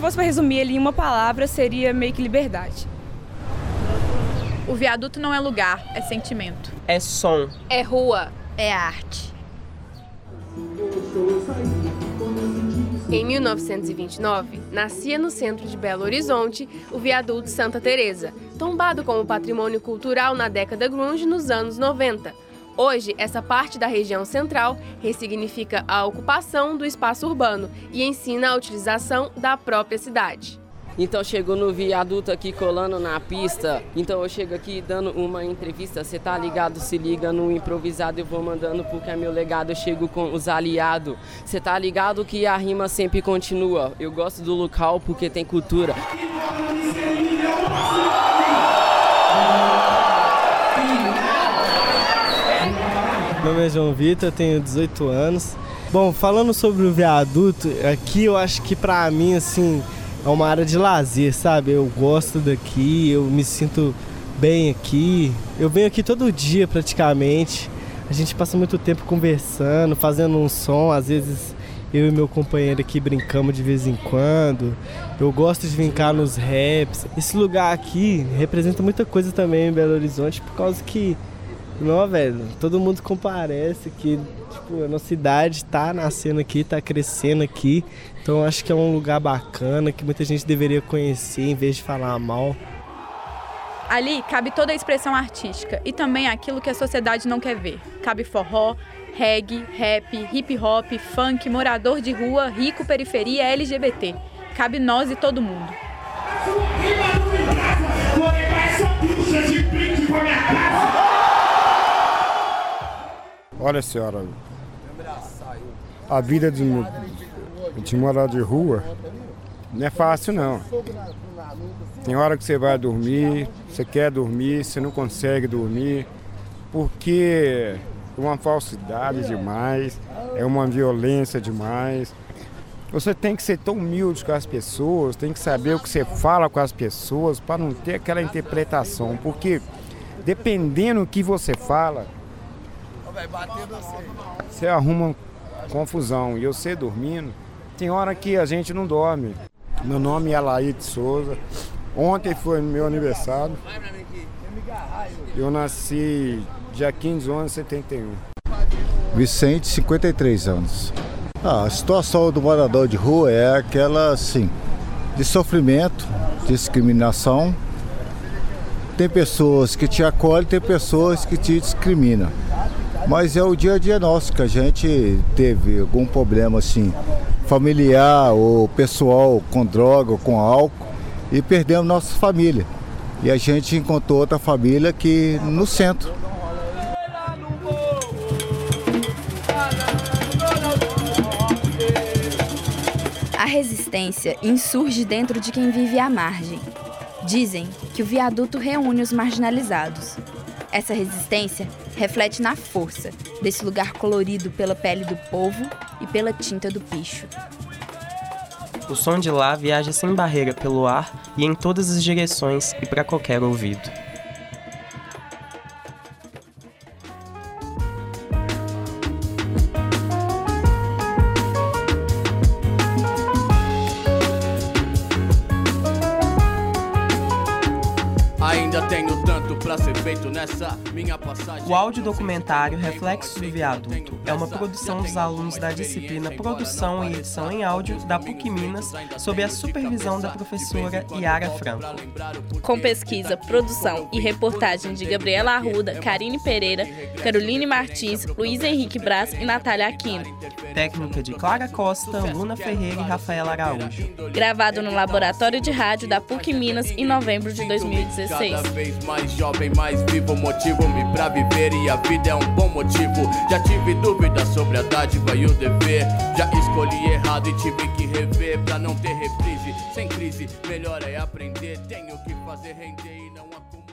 fosse para resumir ele em uma palavra, seria meio que liberdade. O viaduto não é lugar, é sentimento. É som. É rua, é arte. Em 1929, nascia no centro de Belo Horizonte o viaduto Santa Teresa, tombado como patrimônio cultural na década grunge nos anos 90. Hoje, essa parte da região central ressignifica a ocupação do espaço urbano e ensina a utilização da própria cidade. Então chegou no viaduto aqui colando na pista. Então eu chego aqui dando uma entrevista. Você tá ligado? Se liga no improvisado, eu vou mandando porque é meu legado. Eu chego com os aliados. Você tá ligado que a rima sempre continua. Eu gosto do local porque tem cultura. Meu nome é João Vitor, tenho 18 anos. Bom, falando sobre o viaduto, aqui eu acho que pra mim, assim, é uma área de lazer, sabe? Eu gosto daqui, eu me sinto bem aqui. Eu venho aqui todo dia praticamente. A gente passa muito tempo conversando, fazendo um som, às vezes eu e meu companheiro aqui brincamos de vez em quando. Eu gosto de brincar nos raps. Esse lugar aqui representa muita coisa também em Belo Horizonte, por causa que, não, velho, todo mundo comparece aqui. Tipo, a nossa cidade tá nascendo aqui, tá crescendo aqui. Então acho que é um lugar bacana que muita gente deveria conhecer em vez de falar mal. Ali cabe toda a expressão artística e também aquilo que a sociedade não quer ver. Cabe forró, reggae, rap, hip hop, funk, morador de rua, rico, periferia, LGBT. Cabe nós e todo mundo. Olha, senhora, a vida de, de morar de rua não é fácil, não. Tem hora que você vai dormir, você quer dormir, você não consegue dormir, porque é uma falsidade demais, é uma violência demais. Você tem que ser tão humilde com as pessoas, tem que saber o que você fala com as pessoas para não ter aquela interpretação, porque dependendo do que você fala, você arruma confusão. E eu sei dormindo, tem hora que a gente não dorme. Meu nome é Laíde Souza. Ontem foi meu aniversário. Eu nasci dia 15 de 11 de 71. Vicente, 53 anos. Ah, a situação do morador de rua é aquela, assim, de sofrimento, discriminação. Tem pessoas que te acolhem, tem pessoas que te discriminam. Mas é o dia a dia nosso que a gente teve algum problema assim, familiar ou pessoal com droga ou com álcool e perdemos nossa família. E a gente encontrou outra família aqui no centro. A resistência insurge dentro de quem vive à margem. Dizem que o viaduto reúne os marginalizados. Essa resistência reflete na força desse lugar colorido pela pele do povo e pela tinta do picho. O som de lá viaja sem barreira pelo ar e em todas as direções e para qualquer ouvido. Ainda tenho tanto pra ser feito nessa minha passagem. O audiodocumentário Reflexos do Viaduto é uma produção dos alunos da disciplina Produção e Edição em Áudio da PUC Minas, sob a supervisão da professora Yara Franco. Com pesquisa, produção e reportagem de Gabriela Arruda, Karine Pereira, Caroline Martins, Luiz Henrique Braz e Natália Aquino. Técnica de Clara Costa, Luna Ferreira e Rafaela Araújo. Gravado no Laboratório de Rádio da PUC Minas em novembro de 2016. Vez mais jovem, mais vivo, motivo-me pra viver e a vida é um bom motivo. Já tive dúvidas sobre a dádiva e o dever. Já escolhi errado e tive que rever pra não ter reprise. Sem crise, melhor é aprender. Tenho que fazer render e não acumular.